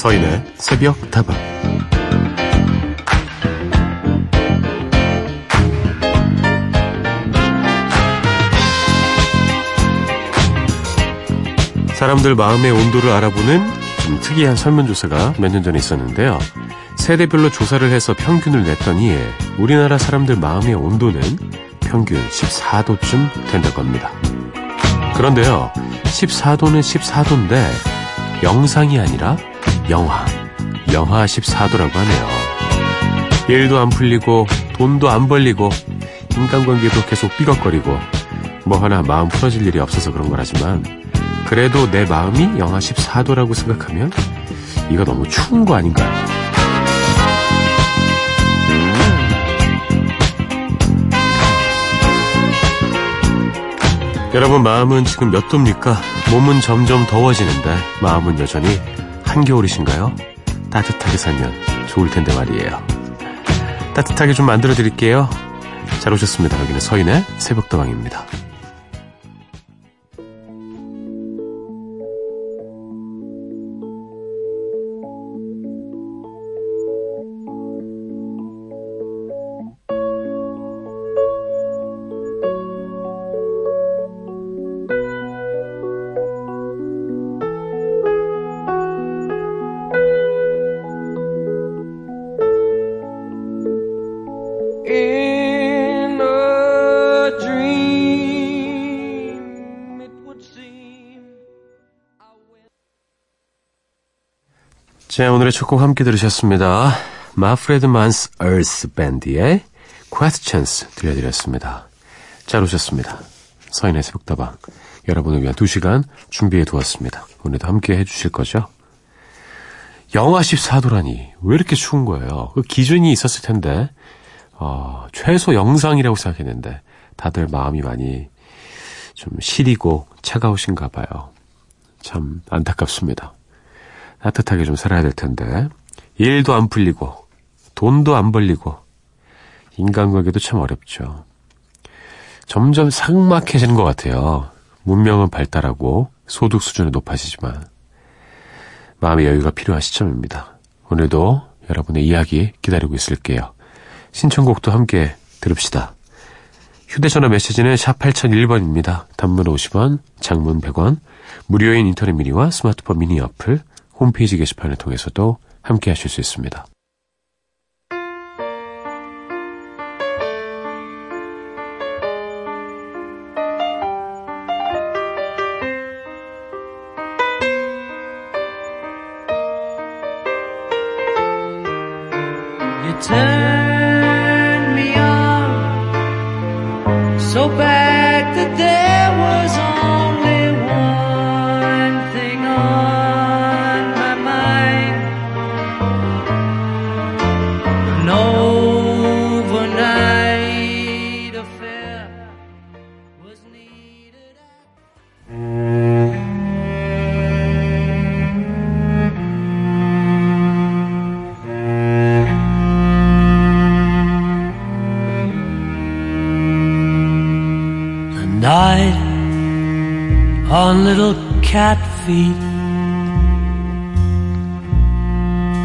서인의 새벽 다방 사람들 마음의 온도를 알아보는 좀 특이한 설문조사가 몇 년 전에 있었는데요. 세대별로 조사를 해서 평균을 냈더니 우리나라 사람들 마음의 온도는 평균 14도쯤 된다고 합니다. 그런데요, 14도는 14도인데 영상이 아니라 영하, 영하 14도라고 하네요. 일도 안 풀리고 돈도 안 벌리고 인간관계도 계속 삐걱거리고 뭐 하나 마음 풀어질 일이 없어서 그런 거라지만 그래도 내 마음이 영하 14도라고 생각하면 이거 너무 추운 거 아닌가요? 여러분 마음은 지금 몇 도입니까? 몸은 점점 더워지는데 마음은 여전히 한겨울이신가요? 따뜻하게 살면 좋을 텐데 말이에요. 따뜻하게 좀 만들어 드릴게요. 잘 오셨습니다. 여기는 서인의 새벽다방입니다. 자, 오늘의 첫 곡 함께 들으셨습니다. 마프레드 만스 얼스 밴드의 Questions 들려드렸습니다. 잘 오셨습니다. 서인의 새벽다방 여러분을 위한 2시간 준비해 두었습니다. 오늘도 함께 해주실 거죠? 영하 14도라니 왜 이렇게 추운 거예요? 그 기준이 있었을 텐데 어, 최소 영상이라고 생각했는데 다들 마음이 많이 좀 시리고 차가우신가 봐요. 참 안타깝습니다. 따뜻하게 좀 살아야 될 텐데 일도 안 풀리고 돈도 안 벌리고 인간관계도 참 어렵죠. 점점 삭막해지는 것 같아요. 문명은 발달하고 소득 수준은 높아지지만 마음의 여유가 필요한 시점입니다. 오늘도 여러분의 이야기 기다리고 있을게요. 신청곡도 함께 들읍시다. 휴대전화 메시지는 샵 8001번입니다. 단문 50원, 장문 100원, 무료인 인터넷 미니와 스마트폰 미니 어플, 홈페이지 게시판을 통해서도 함께 하실 수 있습니다.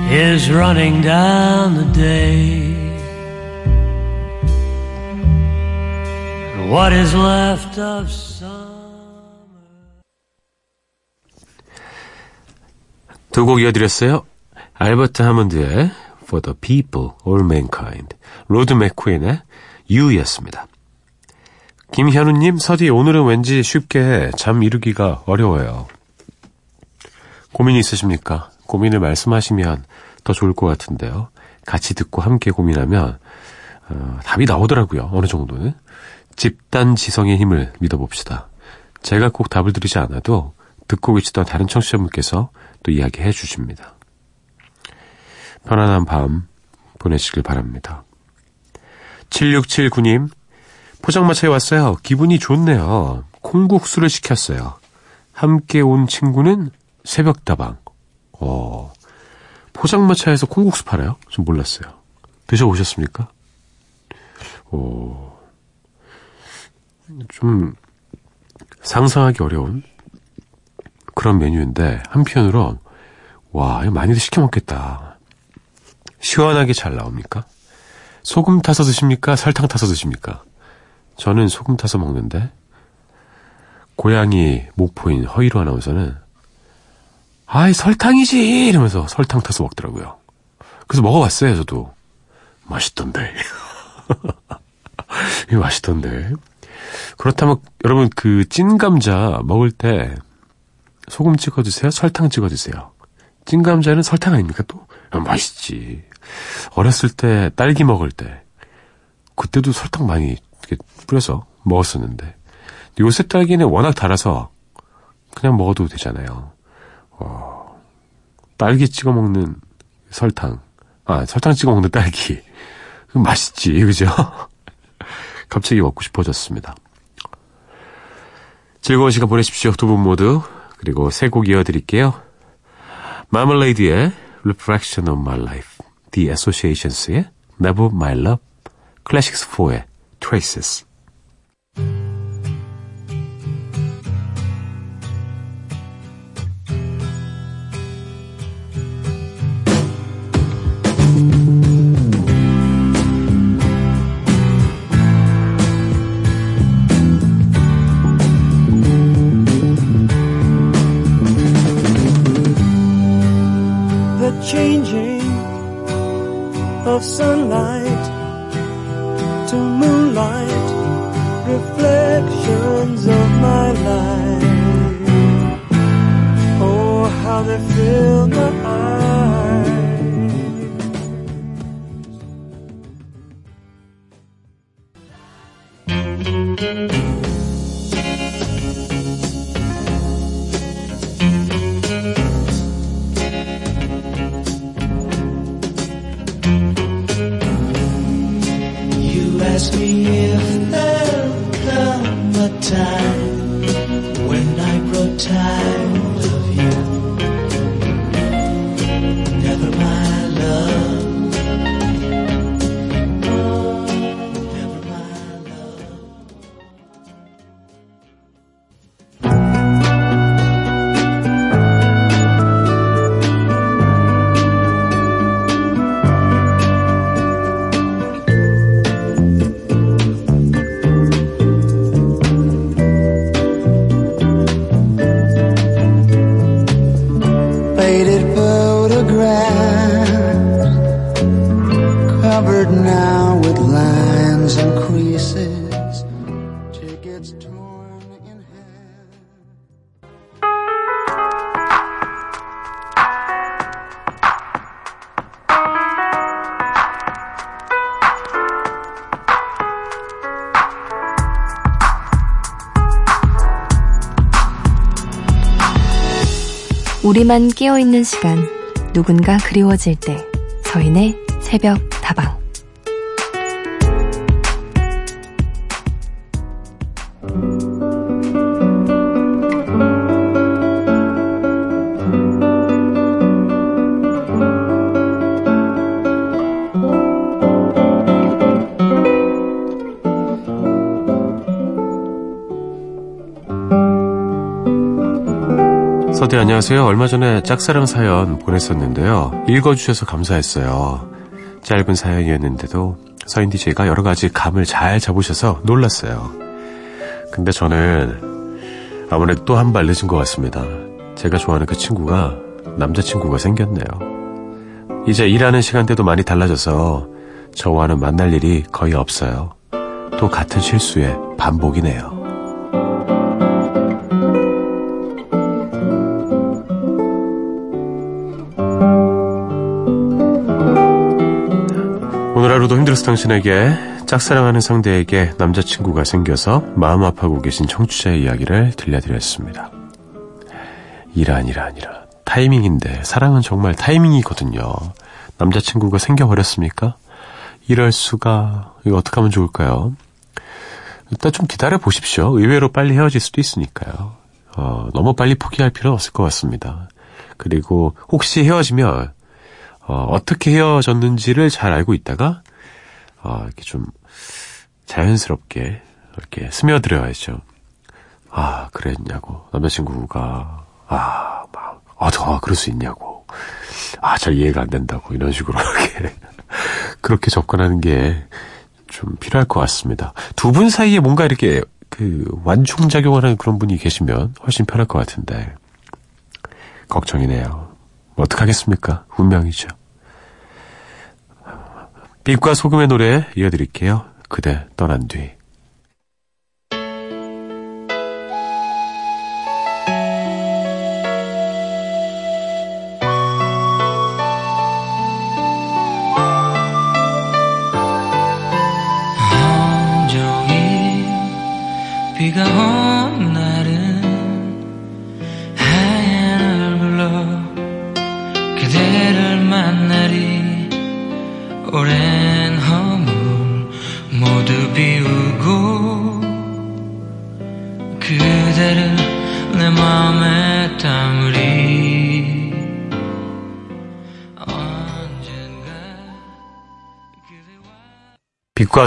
Is running down the day. What is left of summer? 두곡 이어드렸어요. 알버트 하몬드의 For the Peace of All Mankind, 로드 맥퀸의 You였습니다. 김현우님, 서디 오늘은 왠지 쉽게 잠 이루기가 어려워요. 고민 있으십니까? 고민을 말씀하시면 더 좋을 것 같은데요. 같이 듣고 함께 고민하면 어, 답이 나오더라고요. 어느 정도는. 집단 지성의 힘을 믿어봅시다. 제가 꼭 답을 드리지 않아도 듣고 계시던 다른 청취자분께서 또 이야기해 주십니다. 편안한 밤 보내시길 바랍니다. 7679님, 포장마차에 왔어요. 기분이 좋네요. 콩국수를 시켰어요. 함께 온 친구는 새벽다방. 어, 포장마차에서 콩국수 팔아요? 좀 몰랐어요. 드셔보셨습니까? 어, 좀 상상하기 어려운 그런 메뉴인데 한편으로 와, 많이들 시켜 먹겠다. 시원하게 잘 나옵니까? 소금 타서 드십니까? 설탕 타서 드십니까? 저는 소금 타서 먹는데, 고양이 목포인 허이로 아나운서는, 아이, 설탕이지! 이러면서 설탕 타서 먹더라고요. 그래서 먹어봤어요, 저도. 맛있던데. 이거 맛있던데. 그렇다면, 여러분, 그, 찐 감자 먹을 때, 소금 찍어 드세요? 설탕 찍어 드세요? 찐 감자는 설탕 아닙니까, 또? 아, 맛있지. 어렸을 때, 딸기 먹을 때, 그때도 설탕 많이 이렇게 뿌려서 먹었었는데, 요새 딸기는 워낙 달아서, 그냥 먹어도 되잖아요. 어, 딸기 찍어 먹는 설탕. 아, 설탕 찍어 먹는 딸기. 맛있지, 그죠? 갑자기 먹고 싶어졌습니다. 즐거운 시간 보내십시오, 두 분 모두. 그리고 세 곡 이어드릴게요. 마멀레이드의 Reflection of My Life, The Associations의 Never My Love, Classics 4의 Traces. Changing of sunlight to moonlight, reflections of my life. Oh, how they fill my eyes. 우리만 깨어있는 시간, 누군가 그리워질 때, 서인의 새벽 안녕하세요. 얼마 전에 짝사랑 사연 보냈었는데요. 읽어주셔서 감사했어요. 짧은 사연이었는데도 서인 DJ가 여러 가지 감을 잘 잡으셔서 놀랐어요. 근데 저는 아무래도 또 한 발 늦은 것 같습니다. 제가 좋아하는 그 친구가 남자친구가 생겼네요. 이제 일하는 시간대도 많이 달라져서 저와는 만날 일이 거의 없어요. 또 같은 실수의 반복이네요. 힘들어서 당신에게 짝사랑하는 상대에게 남자친구가 생겨서 마음 아파하고 계신 청취자의 이야기를 들려드렸습니다. 이란 이란 이란 타이밍인데 사랑은 정말 타이밍이거든요. 남자친구가 생겨버렸습니까? 이럴 수가 이거 어떻게 하면 좋을까요? 일단 좀 기다려 보십시오. 의외로 빨리 헤어질 수도 있으니까요. 어, 너무 빨리 포기할 필요는 없을 것 같습니다. 그리고 혹시 헤어지면 어, 어떻게 헤어졌는지를 잘 알고 있다가 어, 이렇게 좀 자연스럽게 이렇게 스며들어야죠. 아 그랬냐고 남자친구가 아, 막, 아, 저, 아, 그럴 수 있냐고 아, 잘 이해가 안 된다고 이런 식으로 이렇게 그렇게 접근하는 게 좀 필요할 것 같습니다. 두 분 사이에 뭔가 이렇게 그 완충작용하는 그런 분이 계시면 훨씬 편할 것 같은데 걱정이네요. 어떡하겠습니까? 운명이죠. 빛과 소금의 노래 이어드릴게요. 그대 떠난 뒤.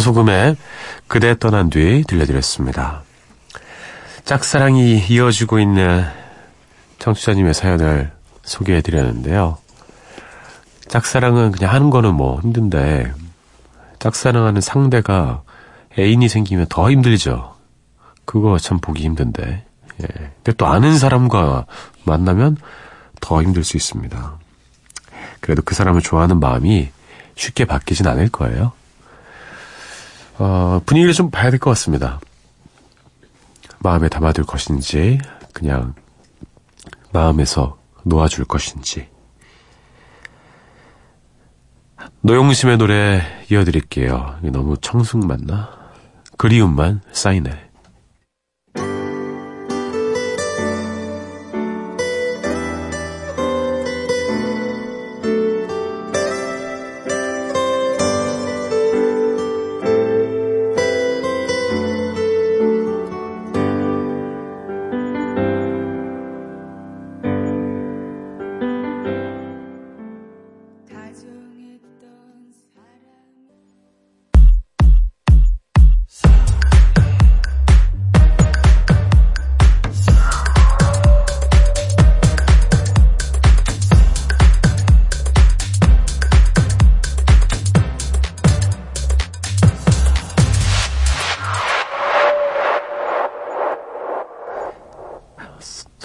소금의 그대 떠난 뒤 들려드렸습니다. 짝사랑이 이어지고 있는 청취자님의 사연을 소개해드렸는데요. 짝사랑은 그냥 하는 거는 뭐 힘든데, 짝사랑하는 상대가 애인이 생기면 더 힘들죠. 그거 참 보기 힘든데. 예. 근데 또 아는 사람과 만나면 더 힘들 수 있습니다. 그래도 그 사람을 좋아하는 마음이 쉽게 바뀌진 않을 거예요. 어, 분위기를 좀 봐야 될 것 같습니다. 마음에 담아둘 것인지, 그냥 마음에서 놓아줄 것인지. 노용심의 노래 이어드릴게요. 너무 청승 맞나? 그리움만 쌓이네.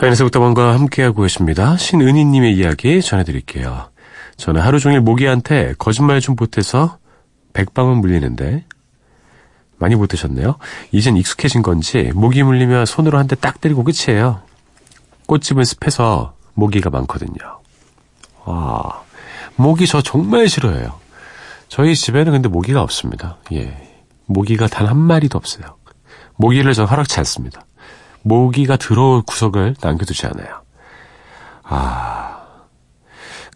사인에서 부터번과 함께하고 계십니다. 신은희님의 이야기 전해드릴게요. 저는 하루 종일 모기한테 거짓말 좀 보태서 백방은 물리는데 많이 보태셨네요. 이젠 익숙해진 건지 모기 물리면 손으로 한 대 딱 때리고 끝이에요. 꽃집은 습해서 모기가 많거든요. 와, 모기 저 정말 싫어해요. 저희 집에는 근데 모기가 없습니다. 예. 모기가 단 한 마리도 없어요. 모기를 저 허락치 않습니다. 모기가 들어올 구석을 남겨두지 않아요. 아,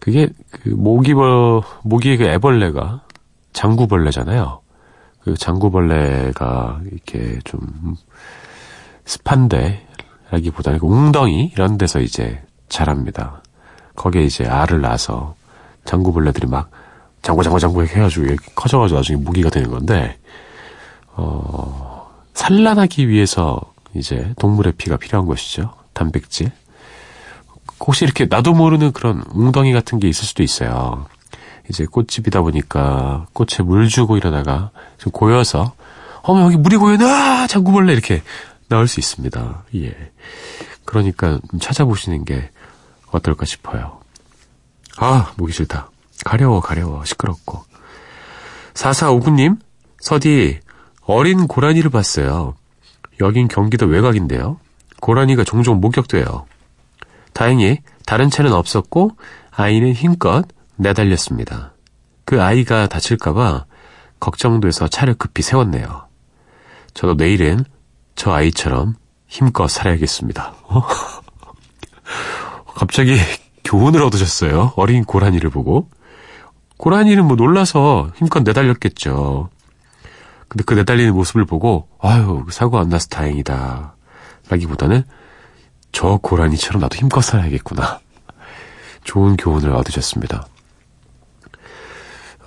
그게 그 모기벌 모기의 그 애벌레가 장구벌레잖아요. 그 장구벌레가 이렇게 좀 습한데라기보다는 그 웅덩이 이런 데서 이제 자랍니다. 거기에 이제 알을 낳아서 장구벌레들이 막 장구 장구 장구 해가지고 커져가지고 나중에 모기가 되는 건데 어 산란하기 위해서 이제 동물의 피가 필요한 것이죠. 단백질. 혹시 이렇게 나도 모르는 그런 웅덩이 같은 게 있을 수도 있어요. 이제 꽃집이다 보니까 꽃에 물 주고 이러다가 좀 고여서 어머 여기 물이 고여네 아 장구벌레 이렇게 나올 수 있습니다. 예. 그러니까 좀 찾아보시는 게 어떨까 싶어요. 아 보기 싫다. 가려워 가려워 시끄럽고 4459님 서디 어린 고라니를 봤어요. 여긴 경기도 외곽인데요. 고라니가 종종 목격돼요. 다행히 다른 차는 없었고 아이는 힘껏 내달렸습니다. 그 아이가 다칠까봐 걱정돼서 차를 급히 세웠네요. 저도 내일은 저 아이처럼 힘껏 살아야겠습니다. 어? 갑자기 교훈을 얻으셨어요. 어린 고라니를 보고. 고라니는 뭐 놀라서 힘껏 내달렸겠죠. 근데 그 내달리는 모습을 보고 아유 사고 안 나서 다행이다 라기보다는 저 고라니처럼 나도 힘껏 살아야겠구나 좋은 교훈을 얻으셨습니다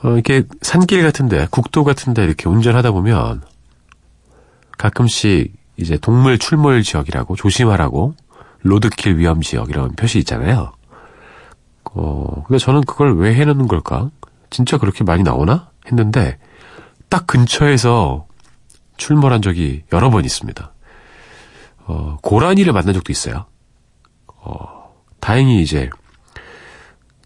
어, 이렇게 산길 같은데 국도 같은데 이렇게 운전하다 보면 가끔씩 이제 동물 출몰 지역이라고 조심하라고 로드킬 위험 지역 이런 표시 있잖아요 어, 근데 저는 그걸 왜 해놓는 걸까? 진짜 그렇게 많이 나오나? 했는데, 딱 근처에서 출몰한 적이 여러 번 있습니다. 어, 고라니를 만난 적도 있어요. 어, 다행히 이제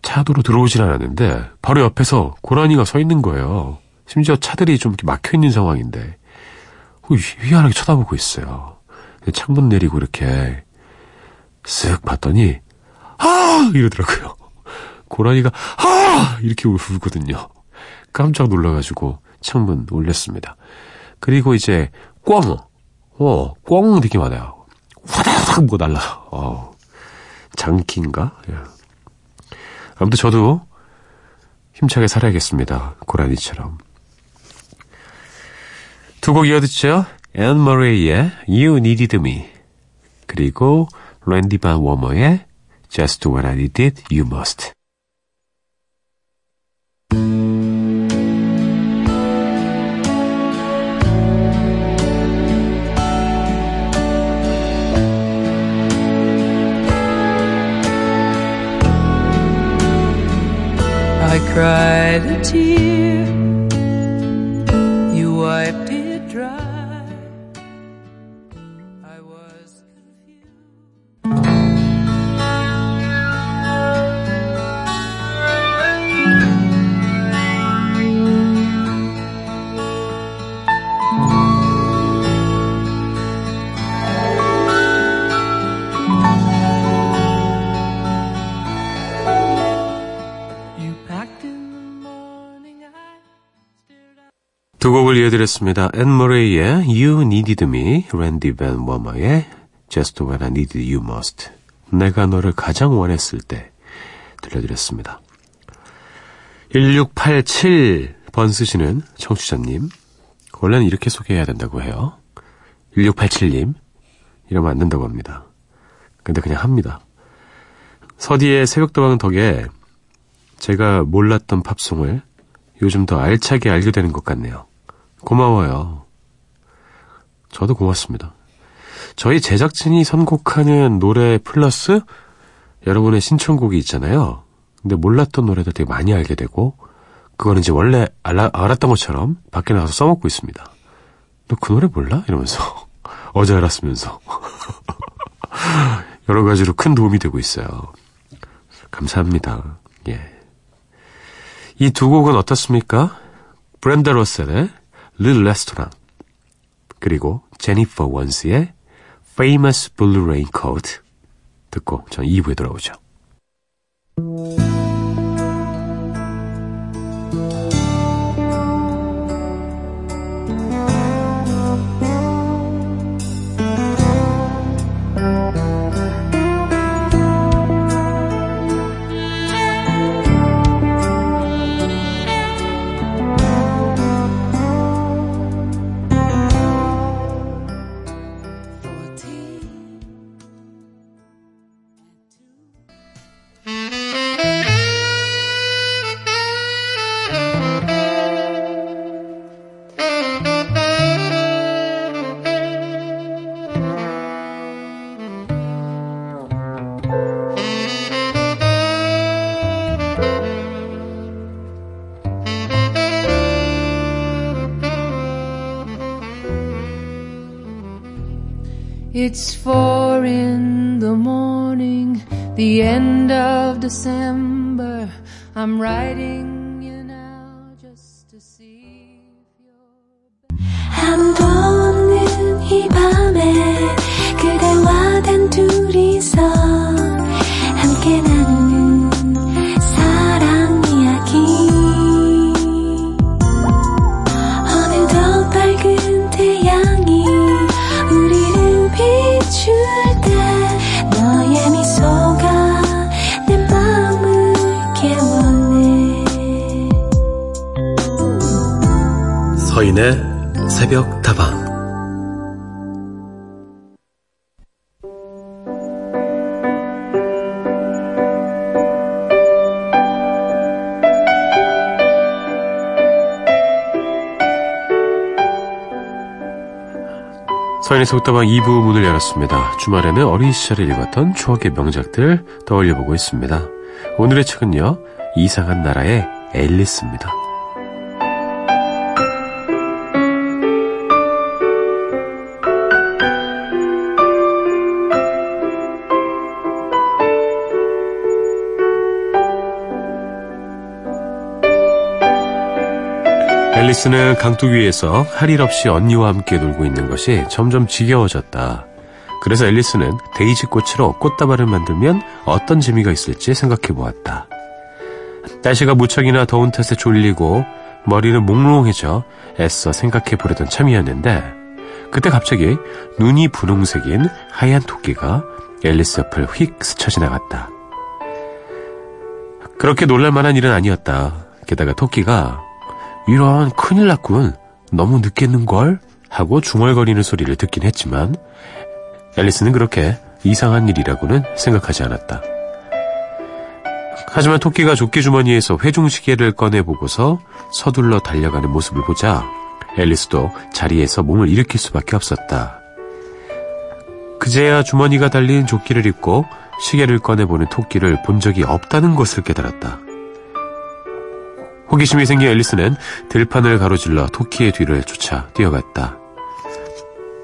차도로 들어오진 않았는데 바로 옆에서 고라니가 서 있는 거예요. 심지어 차들이 좀 막혀 있는 상황인데 어, 희한하게 쳐다보고 있어요. 창문 내리고 이렇게 쓱 봤더니 아 이러더라고요. 고라니가 아 이렇게 울거든요. 깜짝 놀라가지고 창문 올렸습니다. 그리고 이제 꿩, 어, 꿩 되게 많아요. 화다닥 뭐 날라. 어, 장기인가? 예. 아무튼 저도 힘차게 살아야겠습니다. 고라니처럼. 두 곡 이어 듣죠? 앤 머레이의 You Needed Me 그리고 랜디 반 워머의 Just What I Needed You Must cried a tear. 두 곡을 이어드렸습니다. 앤 머레이의 You Needed Me, 랜디 밴 워머의 Just When I Needed You Most. 내가 너를 가장 원했을 때 들려드렸습니다. 1687번 쓰시는 청취자님. 원래는 이렇게 소개해야 된다고 해요. 1687님. 이러면 안 된다고 합니다. 근데 그냥 합니다. 서디의 새벽다방 덕에 제가 몰랐던 팝송을 요즘 더 알차게 알게 되는 것 같네요. 고마워요. 저도 고맙습니다. 저희 제작진이 선곡하는 노래 플러스 여러분의 신청곡이 있잖아요. 근데 몰랐던 노래도 되게 많이 알게 되고 그거는 이제 원래 알아, 알았던 것처럼 밖에 나가서 써먹고 있습니다. 너 그 노래 몰라? 이러면서 어제 알았으면서 여러 가지로 큰 도움이 되고 있어요. 감사합니다. 예. 이 두 곡은 어떻습니까? 브렌다 로셀의 릴 레스토랑 그리고 제니퍼 원스의 Famous Blue Raincoat 듣고 전 2부에 돌아오죠. It's four in the morning, the end of December. I'm writing 서인의 새벽 다방 서인의 속다방 2부 문을 열었습니다. 주말에는 어린 시절에 읽었던 추억의 명작들 떠올려보고 있습니다. 오늘의 책은요, 이상한 나라의 앨리스입니다. 앨리스는 강둑 위에서 할 일 없이 언니와 함께 놀고 있는 것이 점점 지겨워졌다. 그래서 앨리스는 데이지 꽃으로 꽃다발을 만들면 어떤 재미가 있을지 생각해 보았다. 날씨가 무척이나 더운 탓에 졸리고 머리는 몽롱해져 애써 생각해 보려던 참이었는데 그때 갑자기 눈이 분홍색인 하얀 토끼가 앨리스 옆을 휙 스쳐 지나갔다. 그렇게 놀랄 만한 일은 아니었다. 게다가 토끼가 이런 큰일 났군. 너무 늦겠는걸? 하고 중얼거리는 소리를 듣긴 했지만 앨리스는 그렇게 이상한 일이라고는 생각하지 않았다. 하지만 토끼가 조끼 주머니에서 회중 시계를 꺼내 보고서 서둘러 달려가는 모습을 보자 앨리스도 자리에서 몸을 일으킬 수밖에 없었다. 그제야 주머니가 달린 조끼를 입고 시계를 꺼내 보는 토끼를 본 적이 없다는 것을 깨달았다. 호기심이 생긴 앨리스는 들판을 가로질러 토끼의 뒤를 쫓아 뛰어갔다.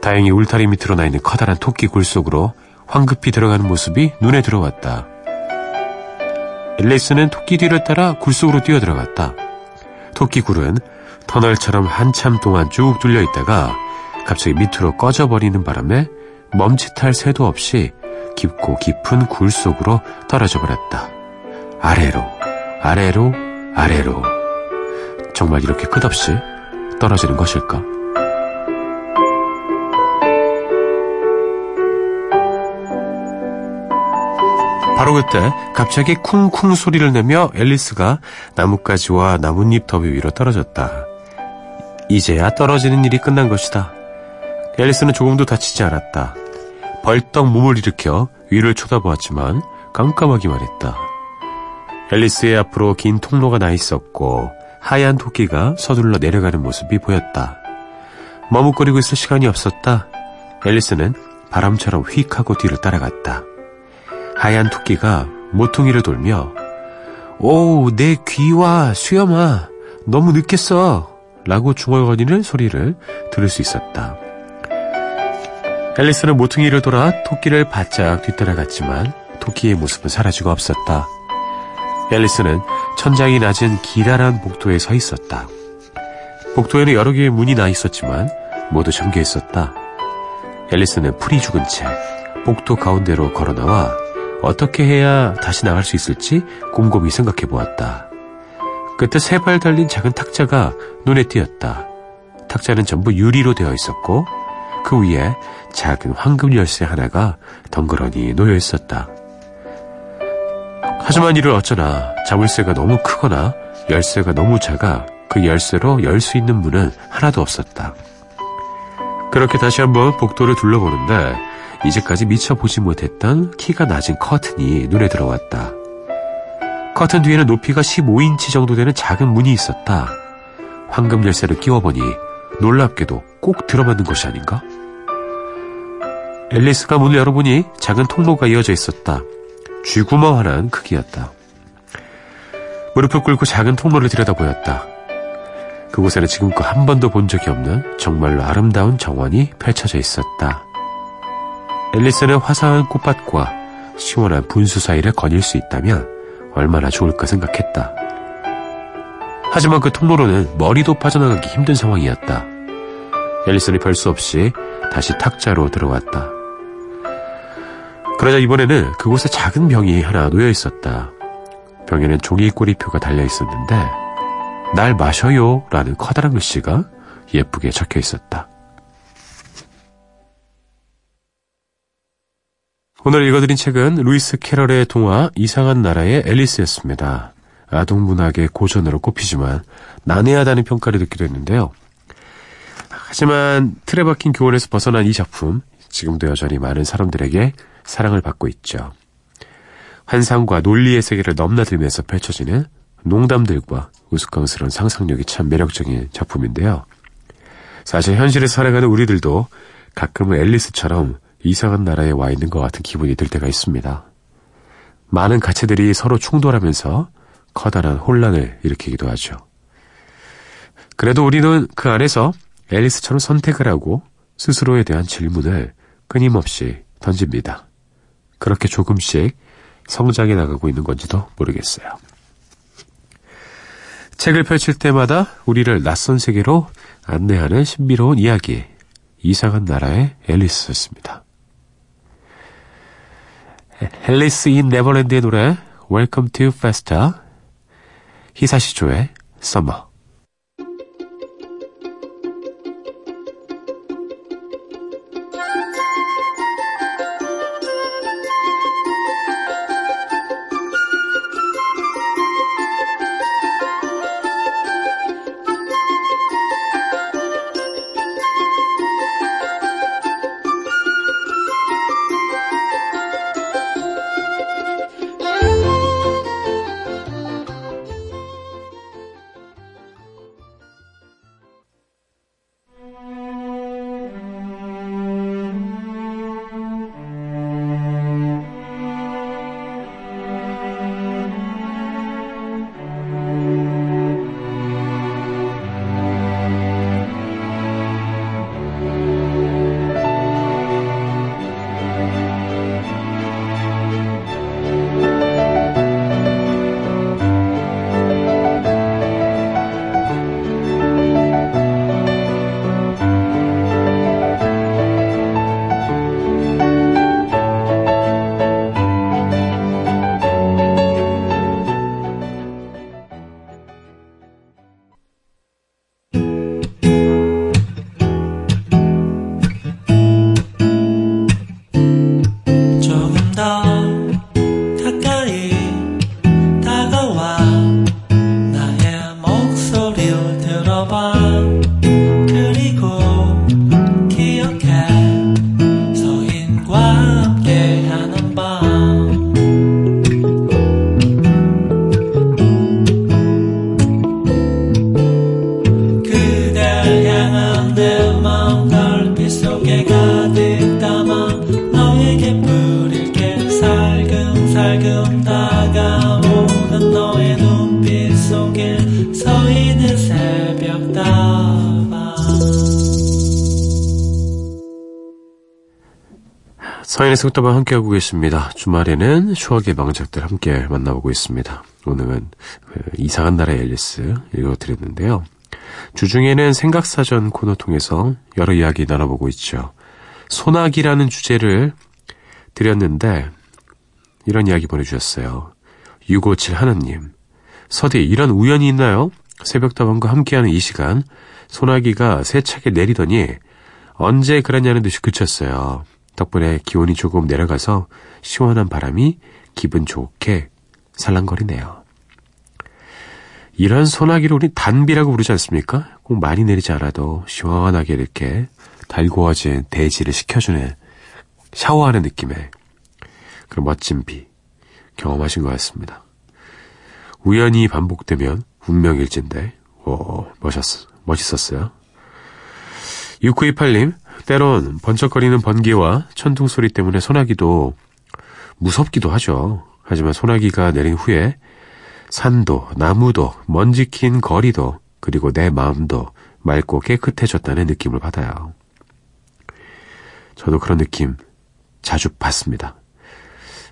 다행히 울타리 밑으로 나 있는 커다란 토끼 굴 속으로 황급히 들어가는 모습이 눈에 들어왔다. 앨리스는 토끼 뒤를 따라 굴 속으로 뛰어들어갔다. 토끼 굴은 터널처럼 한참 동안 쭉 뚫려 있다가 갑자기 밑으로 꺼져버리는 바람에 멈칫할 새도 없이 깊고 깊은 굴 속으로 떨어져 버렸다. 아래로, 아래로, 아래로. 정말 이렇게 끝없이 떨어지는 것일까? 바로 그때 갑자기 쿵쿵 소리를 내며 앨리스가 나뭇가지와 나뭇잎 더비 위로 떨어졌다. 이제야 떨어지는 일이 끝난 것이다. 앨리스는 조금도 다치지 않았다. 벌떡 몸을 일으켜 위를 쳐다보았지만 깜깜하기만 했다. 앨리스의 앞으로 긴 통로가 나 있었고 하얀 토끼가 서둘러 내려가는 모습이 보였다. 머뭇거리고 있을 시간이 없었다. 앨리스는 바람처럼 휙 하고 뒤를 따라갔다. 하얀 토끼가 모퉁이를 돌며 오, 내 귀와 수염아, 너무 늦겠어. 라고 중얼거리는 소리를 들을 수 있었다. 앨리스는 모퉁이를 돌아 토끼를 바짝 뒤따라갔지만 토끼의 모습은 사라지고 없었다. 앨리스는 천장이 낮은 기다란 복도에 서 있었다. 복도에는 여러 개의 문이 나 있었지만 모두 잠겨 있었다. 앨리스는 풀이 죽은 채 복도 가운데로 걸어 나와 어떻게 해야 다시 나갈 수 있을지 곰곰이 생각해 보았다. 그때 세 발 달린 작은 탁자가 눈에 띄었다. 탁자는 전부 유리로 되어 있었고 그 위에 작은 황금 열쇠 하나가 덩그러니 놓여 있었다. 하지만 이를 어쩌나 자물쇠가 너무 크거나 열쇠가 너무 작아 그 열쇠로 열 수 있는 문은 하나도 없었다. 그렇게 다시 한번 복도를 둘러보는데 이제까지 미처 보지 못했던 키가 낮은 커튼이 눈에 들어왔다. 커튼 뒤에는 높이가 15인치 정도 되는 작은 문이 있었다. 황금 열쇠를 끼워보니 놀랍게도 꼭 들어맞는 것이 아닌가? 앨리스가 문을 열어보니 작은 통로가 이어져 있었다. 쥐구멍 하나는 크기였다. 무릎을 꿇고 작은 통로를 들여다보였다. 그곳에는 지금껏 한 번도 본 적이 없는 정말로 아름다운 정원이 펼쳐져 있었다. 앨리스는 화사한 꽃밭과 시원한 분수 사이를 거닐 수 있다면 얼마나 좋을까 생각했다. 하지만 그 통로로는 머리도 빠져나가기 힘든 상황이었다. 앨리스는 별수 없이 다시 탁자로 들어왔다. 그러자 이번에는 그곳에 작은 병이 하나 놓여 있었다. 병에는 종이 꼬리표가 달려 있었는데 날 마셔요 라는 커다란 글씨가 예쁘게 적혀 있었다. 오늘 읽어드린 책은 루이스 캐럴의 동화 이상한 나라의 앨리스였습니다. 아동문학의 고전으로 꼽히지만 난해하다는 평가를 듣기도 했는데요. 하지만 틀에 박힌 교훈에서 벗어난 이 작품 지금도 여전히 많은 사람들에게 사랑을 받고 있죠. 환상과 논리의 세계를 넘나들면서 펼쳐지는 농담들과 우스꽝스러운 상상력이 참 매력적인 작품인데요. 사실 현실에 살아가는 우리들도 가끔은 앨리스처럼 이상한 나라에 와 있는 것 같은 기분이 들 때가 있습니다. 많은 가치들이 서로 충돌하면서 커다란 혼란을 일으키기도 하죠. 그래도 우리는 그 안에서 앨리스처럼 선택을 하고 스스로에 대한 질문을 끊임없이 던집니다. 그렇게 조금씩 성장해 나가고 있는 건지도 모르겠어요. 책을 펼칠 때마다 우리를 낯선 세계로 안내하는 신비로운 이야기. 이상한 나라의 앨리스였습니다. 앨리스 인 네버랜드의 노래 Welcome to Festa 히사시조의 Summer 속도방 함께하고 계십니다. 주말에는 추억의 명작들 함께 만나보고 있습니다. 오늘은 그 이상한 나라의 앨리스 읽어드렸는데요. 주중에는 생각사전 코너 통해서 여러 이야기 나눠보고 있죠. 소나기라는 주제를 드렸는데 이런 이야기 보내주셨어요. 657 하나님. 서디 이런 우연이 있나요? 새벽다방과 함께하는 이 시간 소나기가 세차게 내리더니 언제 그랬냐는 듯이 그쳤어요. 덕분에 기온이 조금 내려가서 시원한 바람이 기분 좋게 살랑거리네요. 이런 소나기를 우리 단비라고 부르지 않습니까? 꼭 많이 내리지 않아도 시원하게 이렇게 달구어진 대지를 식혀주는 샤워하는 느낌의 그런 멋진 비 경험하신 것 같습니다. 우연히 반복되면 운명일진데 오 멋있었, 멋있었어요. 6928님 때론 번쩍거리는 번개와 천둥 소리 때문에 소나기도 무섭기도 하죠. 하지만 소나기가 내린 후에 산도, 나무도, 먼지 킨 거리도, 그리고 내 마음도 맑고 깨끗해졌다는 느낌을 받아요. 저도 그런 느낌 자주 받습니다.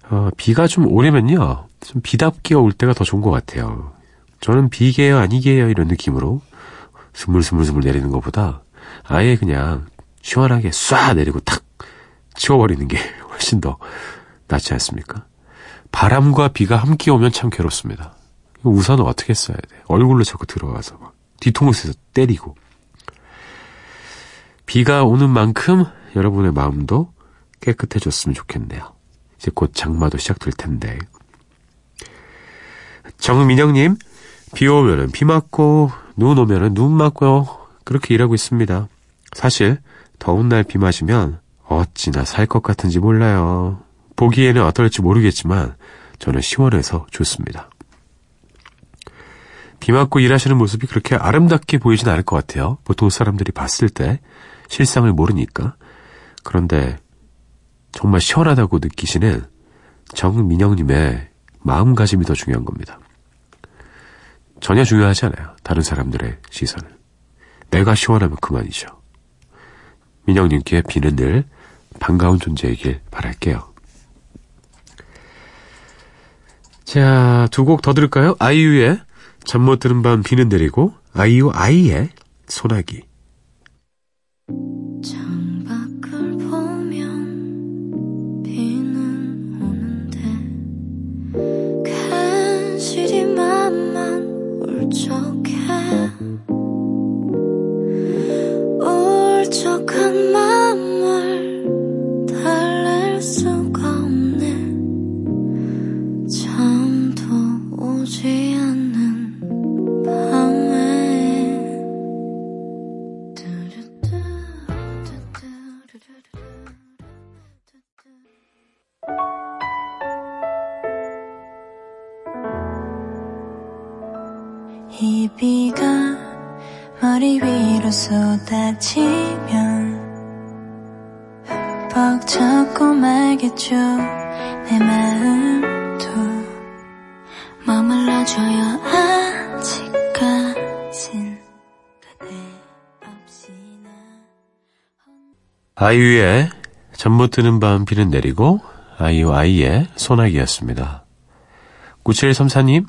어, 비가 좀 오려면요, 좀 비답게 올 때가 더 좋은 것 같아요. 저는 비게요, 아니게요, 이런 느낌으로 스물스물스물 내리는 것보다 아예 그냥 시원하게 쏴 내리고 탁 치워버리는 게 훨씬 더 낫지 않습니까? 바람과 비가 함께 오면 참 괴롭습니다. 우산은 어떻게 써야 돼? 얼굴로 자꾸 들어가서 막 뒤통수에서 때리고. 비가 오는 만큼 여러분의 마음도 깨끗해졌으면 좋겠네요. 이제 곧 장마도 시작될 텐데. 정민영님, 비 오면은 비 맞고, 눈 오면은 눈 맞고요. 그렇게 일하고 있습니다. 사실, 더운 날 비 맞으면 어찌나 살 것 같은지 몰라요. 보기에는 어떨지 모르겠지만, 저는 시원해서 좋습니다. 비 맞고 일하시는 모습이 그렇게 아름답게 보이진 않을 것 같아요. 보통 사람들이 봤을 때 실상을 모르니까. 그런데 정말 시원하다고 느끼시는 정민영님의 마음가짐이 더 중요한 겁니다. 전혀 중요하지 않아요. 다른 사람들의 시선을. 내가 시원하면 그만이죠. 민영님께 비는 늘 반가운 존재이길 바랄게요. 자, 두 곡 더 들을까요? 아이유의 잠 못 드는 밤 비는 내리고 아이유 아이의 소나기. 울적 해 울적한 맘을 달랠 수가 없네. 잠도 오지 않는 밤에. 이 비가 머리 위로 쏟아지면 젖고 말겠죠 내 마음도 머물러줘요 아직까진 그대 없이 나 아이유의 잠 못 드는 밤 비는 내리고 아이유 아이의 소나기였습니다. 9734님,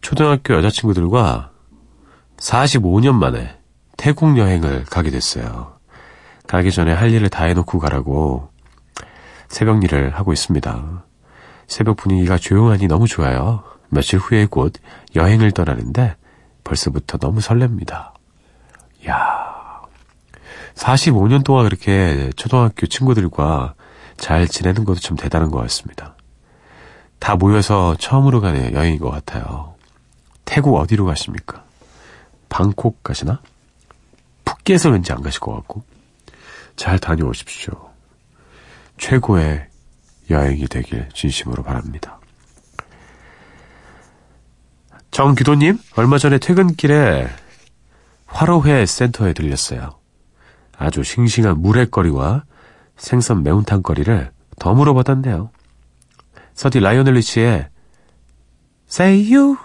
초등학교 여자친구들과 45년 만에 태국 여행을 가게 됐어요. 가기 전에 할 일을 다 해놓고 가라고 새벽 일을 하고 있습니다. 새벽 분위기가 조용하니 너무 좋아요. 며칠 후에 곧 여행을 떠나는데 벌써부터 너무 설렙니다. 야 45년 동안 그렇게 초등학교 친구들과 잘 지내는 것도 참 대단한 것 같습니다. 다 모여서 처음으로 가는 여행인 것 같아요. 태국 어디로 가십니까? 방콕 가시나? 푸켓은 왠지 안 가실 것 같고. 잘 다녀오십시오. 최고의 여행이 되길 진심으로 바랍니다. 정규도님, 얼마 전에 퇴근길에 화로회 센터에 들렸어요. 아주 싱싱한 물회거리와 생선 매운탕거리를 덤으로 받았네요. 서디 라이오넬 리치의 Say You,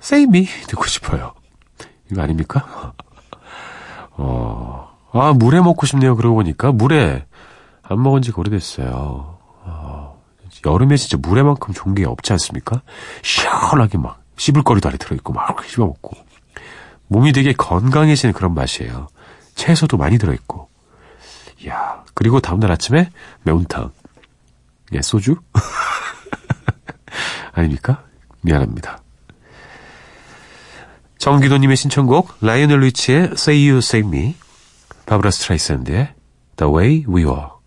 Say Me 듣고 싶어요. 이거 아닙니까? 어, 아, 물회 먹고 싶네요. 그러고 보니까 물회 안 먹은 지가 오래됐어요. 어, 여름에 진짜 물회만큼 좋은 게 없지 않습니까? 시원하게 막 씹을 거리도 안에 들어있고 막 씹어먹고 몸이 되게 건강해지는 그런 맛이에요. 채소도 많이 들어있고. 이야, 그리고 다음날 아침에 매운탕. 예, 소주? 아닙니까? 미안합니다. 정기도님의 신청곡, 라이오넬 리치의 Say You, Say Me, 바브라 스트라이샌드의 The Way We Were.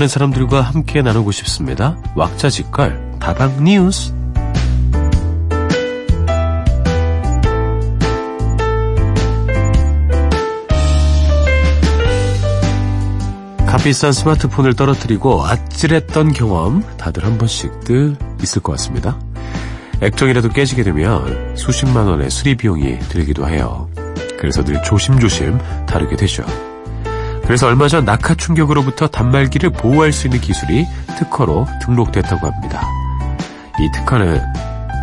많은 사람들과 함께 나누고 싶습니다. 왁자지껄 다방 뉴스. 값비싼 스마트폰을 떨어뜨리고 아찔했던 경험 다들 한 번씩들 있을 것 같습니다. 액정이라도 깨지게 되면 수십만 원의 수리 비용이 들기도 해요. 그래서 늘 조심조심 다루게 되죠. 그래서 얼마 전 낙하 충격으로부터 단말기를 보호할 수 있는 기술이 특허로 등록됐다고 합니다. 이 특허는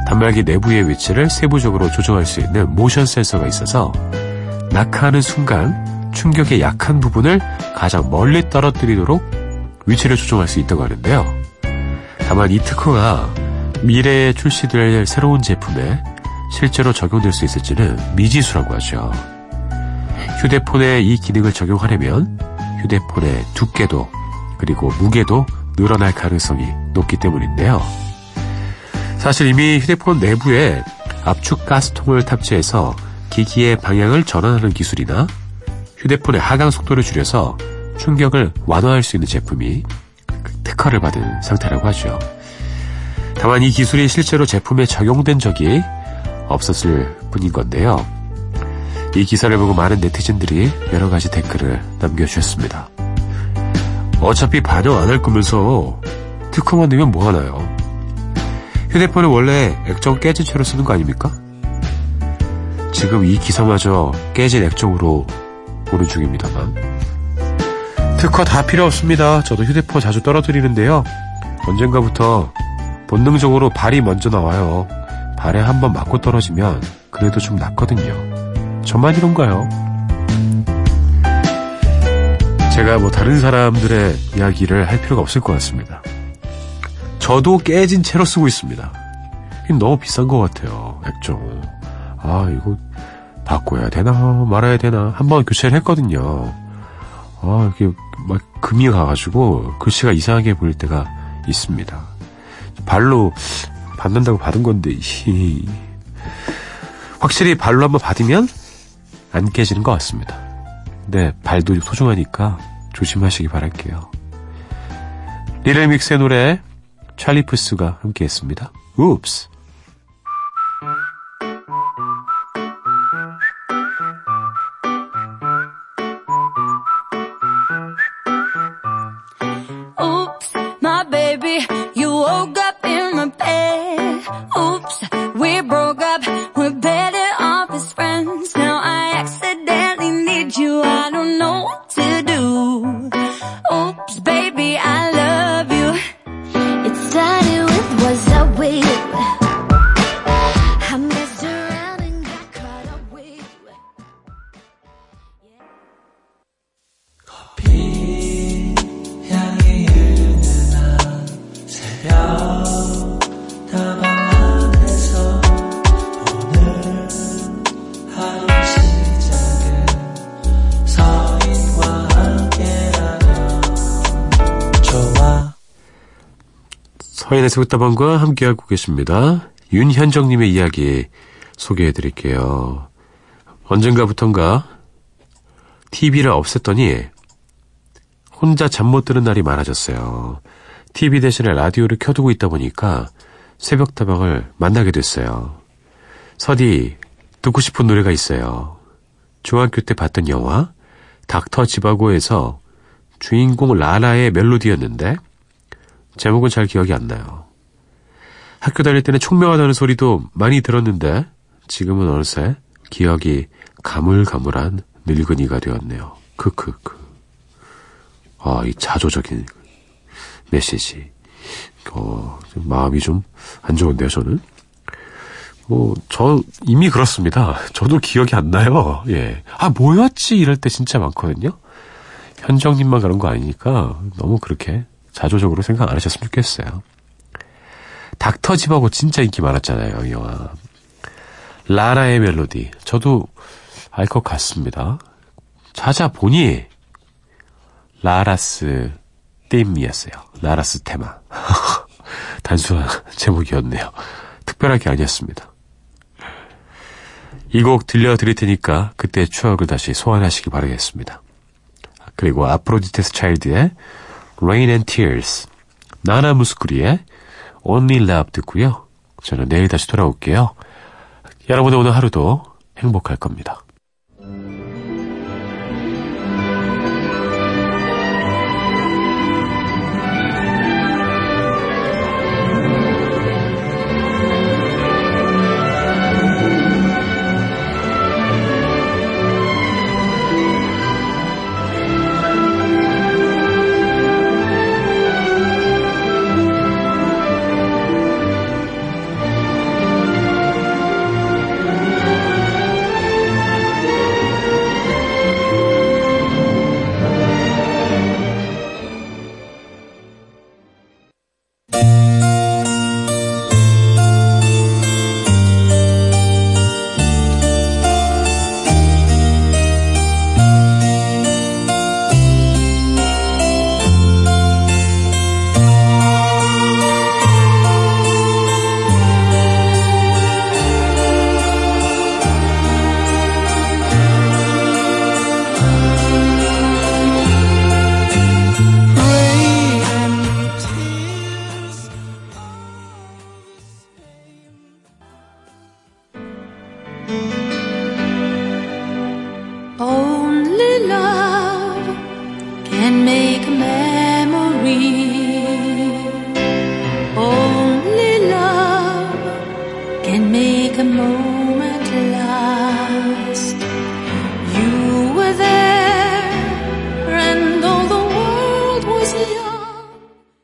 단말기 내부의 위치를 세부적으로 조정할 수 있는 모션 센서가 있어서 낙하하는 순간 충격의 약한 부분을 가장 멀리 떨어뜨리도록 위치를 조정할 수 있다고 하는데요. 다만 이 특허가 미래에 출시될 새로운 제품에 실제로 적용될 수 있을지는 미지수라고 하죠. 휴대폰에 이 기능을 적용하려면 휴대폰의 두께도 그리고 무게도 늘어날 가능성이 높기 때문인데요. 사실 이미 휴대폰 내부에 압축 가스통을 탑재해서 기기의 방향을 전환하는 기술이나 휴대폰의 하강 속도를 줄여서 충격을 완화할 수 있는 제품이 특허를 받은 상태라고 하죠. 다만 이 기술이 실제로 제품에 적용된 적이 없었을 뿐인 건데요. 이 기사를 보고 많은 네티즌들이 여러 가지 댓글을 남겨주셨습니다. 어차피 반영 안 할 거면서 특허만 내면 뭐 하나요? 휴대폰은 원래 액정 깨진 채로 쓰는 거 아닙니까? 지금 이 기사마저 깨진 액정으로 보는 중입니다만. 특허 다 필요 없습니다. 저도 휴대폰 자주 떨어뜨리는데요. 언젠가부터 본능적으로 발이 먼저 나와요. 발에 한번 맞고 떨어지면 그래도 좀 낫거든요. 저만 이런가요? 제가 뭐 다른 사람들의 이야기를 할 필요가 없을 것 같습니다. 저도 깨진 채로 쓰고 있습니다. 너무 비싼 것 같아요. 액정. 아 이거 바꿔야 되나 말아야 되나 한 번 교체를 했거든요. 아 이게 막 금이 가가지고 글씨가 이상하게 보일 때가 있습니다. 발로 받는다고 받은 건데 히. 확실히 발로 한번 받으면 안 깨지는 것 같습니다. 근데 발도 소중하니까 조심하시기 바랄게요. 리레믹스의 노래 찰리 푸스가 함께했습니다. Oops, 서인의 새벽다방과 함께하고 계십니다. 윤현정님의 이야기 소개해드릴게요. 언젠가부턴가 TV를 없앴더니 혼자 잠 못 드는 날이 많아졌어요. TV 대신에 라디오를 켜두고 있다 보니까 새벽 다방을 만나게 됐어요. 서디, 듣고 싶은 노래가 있어요. 중학교 때 봤던 영화, 닥터 지바고에서 주인공 라라의 멜로디였는데, 제목은 잘 기억이 안 나요. 학교 다닐 때는 총명하다는 소리도 많이 들었는데 지금은 어느새 기억이 가물가물한 늙은이가 되었네요. 크크크. 아, 이 자조적인 메시지. 어, 좀 마음이 좀 안 좋은데요, 저는. 뭐, 저 이미 그렇습니다. 저도 기억이 안 나요. 예. 아, 뭐였지? 이럴 때 진짜 많거든요. 현정님만 그런 거 아니니까 너무 그렇게 자조적으로 생각 안 하셨으면 좋겠어요. 닥터 집하고 진짜 인기 많았잖아요, 이 영화. 라라의 멜로디. 저도 알 것 같습니다. 찾아보니, 라라스 띠임이었어요. 라라스 테마. 단순한 제목이었네요. 특별한 게 아니었습니다. 이 곡 들려드릴 테니까 그때 추억을 다시 소환하시기 바라겠습니다. 그리고 아프로디테스 차일드의 Rain and Tears, 나나 무스쿠리의 Only Love 듣고요. 저는 내일 다시 돌아올게요. 여러분의 오늘 하루도 행복할 겁니다.